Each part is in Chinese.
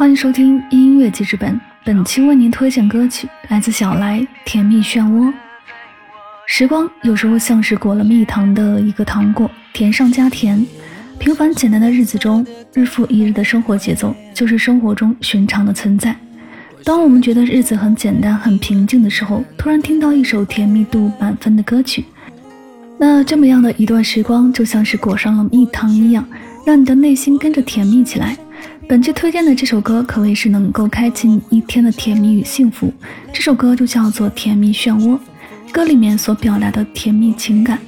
欢迎收听音乐记事本，本期为您推荐歌曲来自小来《甜蜜漩涡》。时光有时候像是裹了蜜糖的一个糖果，甜上加甜。平凡简单的日子中，日复一日的生活节奏就是生活中寻常的存在。当我们觉得日子很简单、很平静的时候，突然听到一首甜蜜度满分的歌曲，那这么样的一段时光就像是裹上了蜜糖一样，让你的内心跟着甜蜜起来。本期推荐的这首歌可谓是能够开启你一天的甜蜜与幸福。这首歌就叫做《甜蜜漩涡》，歌里面所表达的甜蜜情感。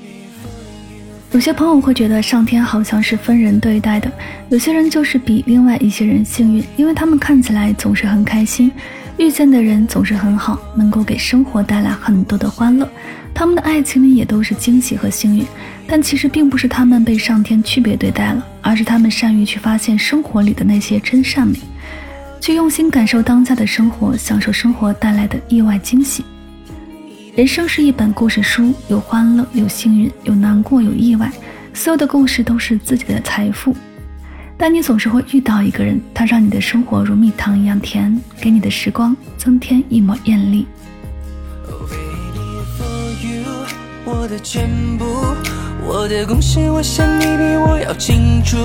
有些朋友会觉得上天好像是分人对待的，有些人就是比另外一些人幸运，因为他们看起来总是很开心，遇见的人总是很好，能够给生活带来很多的欢乐。他们的爱情里也都是惊喜和幸运，但其实并不是他们被上天区别对待了，而是他们善于去发现生活里的那些真善美，去用心感受当下的生活，享受生活带来的意外惊喜。人生是一本故事书，有欢乐，有幸运，有难过，有意外，所有的故事都是自己的财富。但你总是会遇到一个人，他让你的生活如蜜糖一样甜，给你的时光增添一抹艳丽。我的全部，我的贡献，我想你比我要清楚。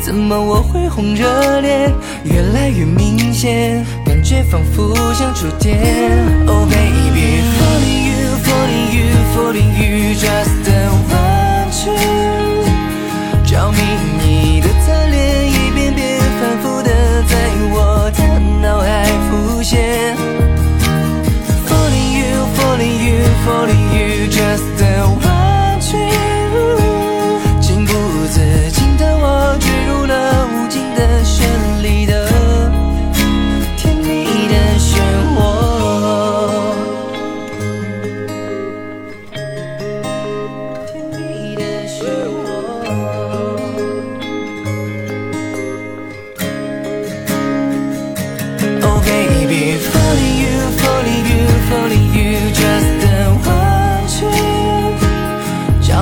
怎么我会红着脸，越来越明显，感觉仿佛像触电。Oh baby 侧脸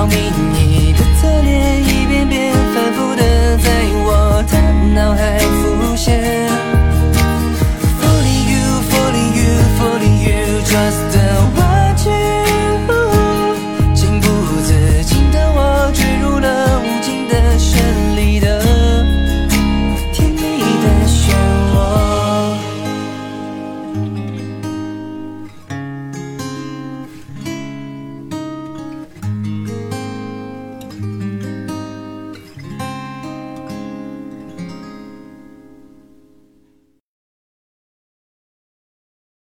你的侧脸一遍遍反复的在我的脑海浮现。